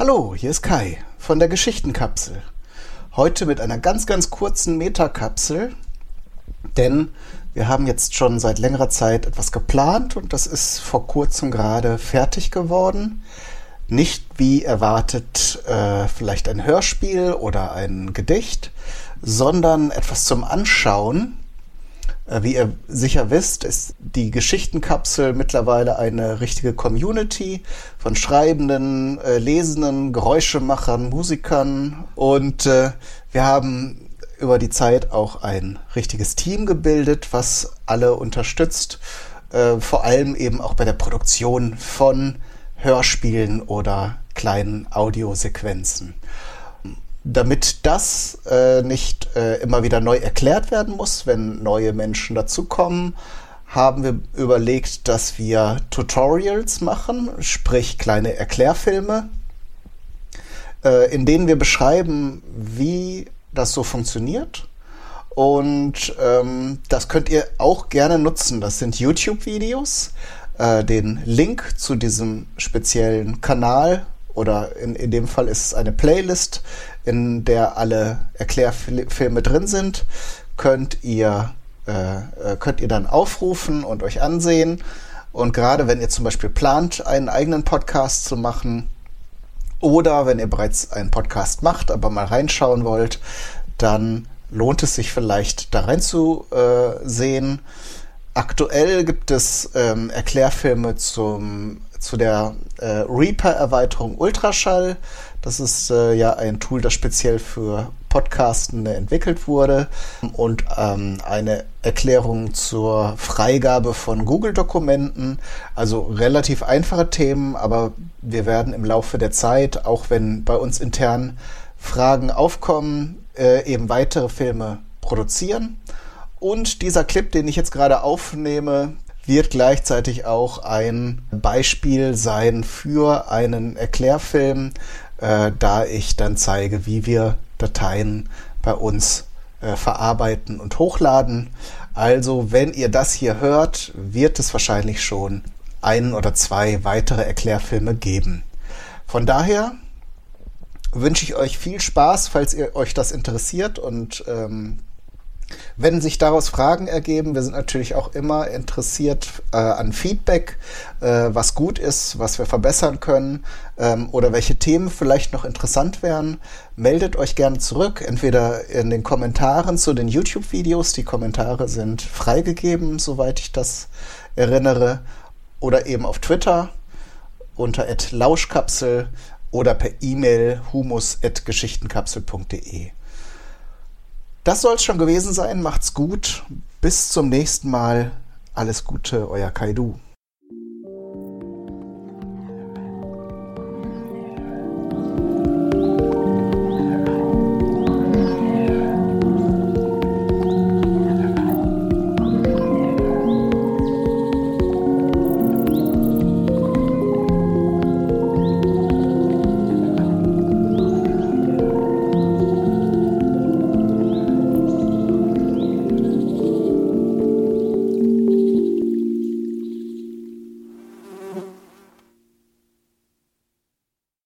Hallo, hier ist Kai von der Geschichtenkapsel. Heute mit einer ganz, ganz kurzen Metakapsel, denn wir haben jetzt schon seit längerer Zeit etwas geplant und das ist vor kurzem gerade fertig geworden. Nicht wie erwartet äh, vielleicht ein Hörspiel oder ein Gedicht, sondern etwas zum Anschauen, wie ihr sicher wisst, ist die Geschichtenkapsel mittlerweile eine richtige Community von Schreibenden, äh, Lesenden, Geräuschemachern, Musikern. Und äh, wir haben über die Zeit auch ein richtiges Team gebildet, was alle unterstützt, äh, vor allem eben auch bei der Produktion von Hörspielen oder kleinen Audiosequenzen damit das äh, nicht äh, immer wieder neu erklärt werden muss, wenn neue Menschen dazukommen, haben wir überlegt, dass wir Tutorials machen, sprich kleine Erklärfilme, äh, in denen wir beschreiben, wie das so funktioniert. Und ähm, das könnt ihr auch gerne nutzen. Das sind YouTube-Videos. Äh, den Link zu diesem speziellen Kanal oder in, in dem Fall ist es eine Playlist, in der alle Erklärfilme drin sind, könnt ihr, äh, äh, könnt ihr dann aufrufen und euch ansehen. Und gerade wenn ihr zum Beispiel plant, einen eigenen Podcast zu machen, oder wenn ihr bereits einen Podcast macht, aber mal reinschauen wollt, dann lohnt es sich vielleicht da reinzusehen. Aktuell gibt es ähm, Erklärfilme zum zu der äh, Reaper-Erweiterung Ultraschall. Das ist äh, ja ein Tool, das speziell für Podcastende entwickelt wurde und ähm, eine Erklärung zur Freigabe von Google-Dokumenten. Also relativ einfache Themen, aber wir werden im Laufe der Zeit, auch wenn bei uns intern Fragen aufkommen, äh, eben weitere Filme produzieren. Und dieser Clip, den ich jetzt gerade aufnehme, wird gleichzeitig auch ein Beispiel sein für einen Erklärfilm, äh, da ich dann zeige, wie wir Dateien bei uns äh, verarbeiten und hochladen. Also, wenn ihr das hier hört, wird es wahrscheinlich schon ein oder zwei weitere Erklärfilme geben. Von daher wünsche ich euch viel Spaß, falls ihr euch das interessiert und ähm, wenn sich daraus Fragen ergeben, wir sind natürlich auch immer interessiert äh, an Feedback, äh, was gut ist, was wir verbessern können ähm, oder welche Themen vielleicht noch interessant wären. Meldet euch gerne zurück, entweder in den Kommentaren zu den YouTube-Videos. Die Kommentare sind freigegeben, soweit ich das erinnere, oder eben auf Twitter unter @lauschkapsel oder per E-Mail humus@geschichtenkapsel.de. Das soll es schon gewesen sein. Macht's gut. Bis zum nächsten Mal. Alles Gute, euer Kaidu.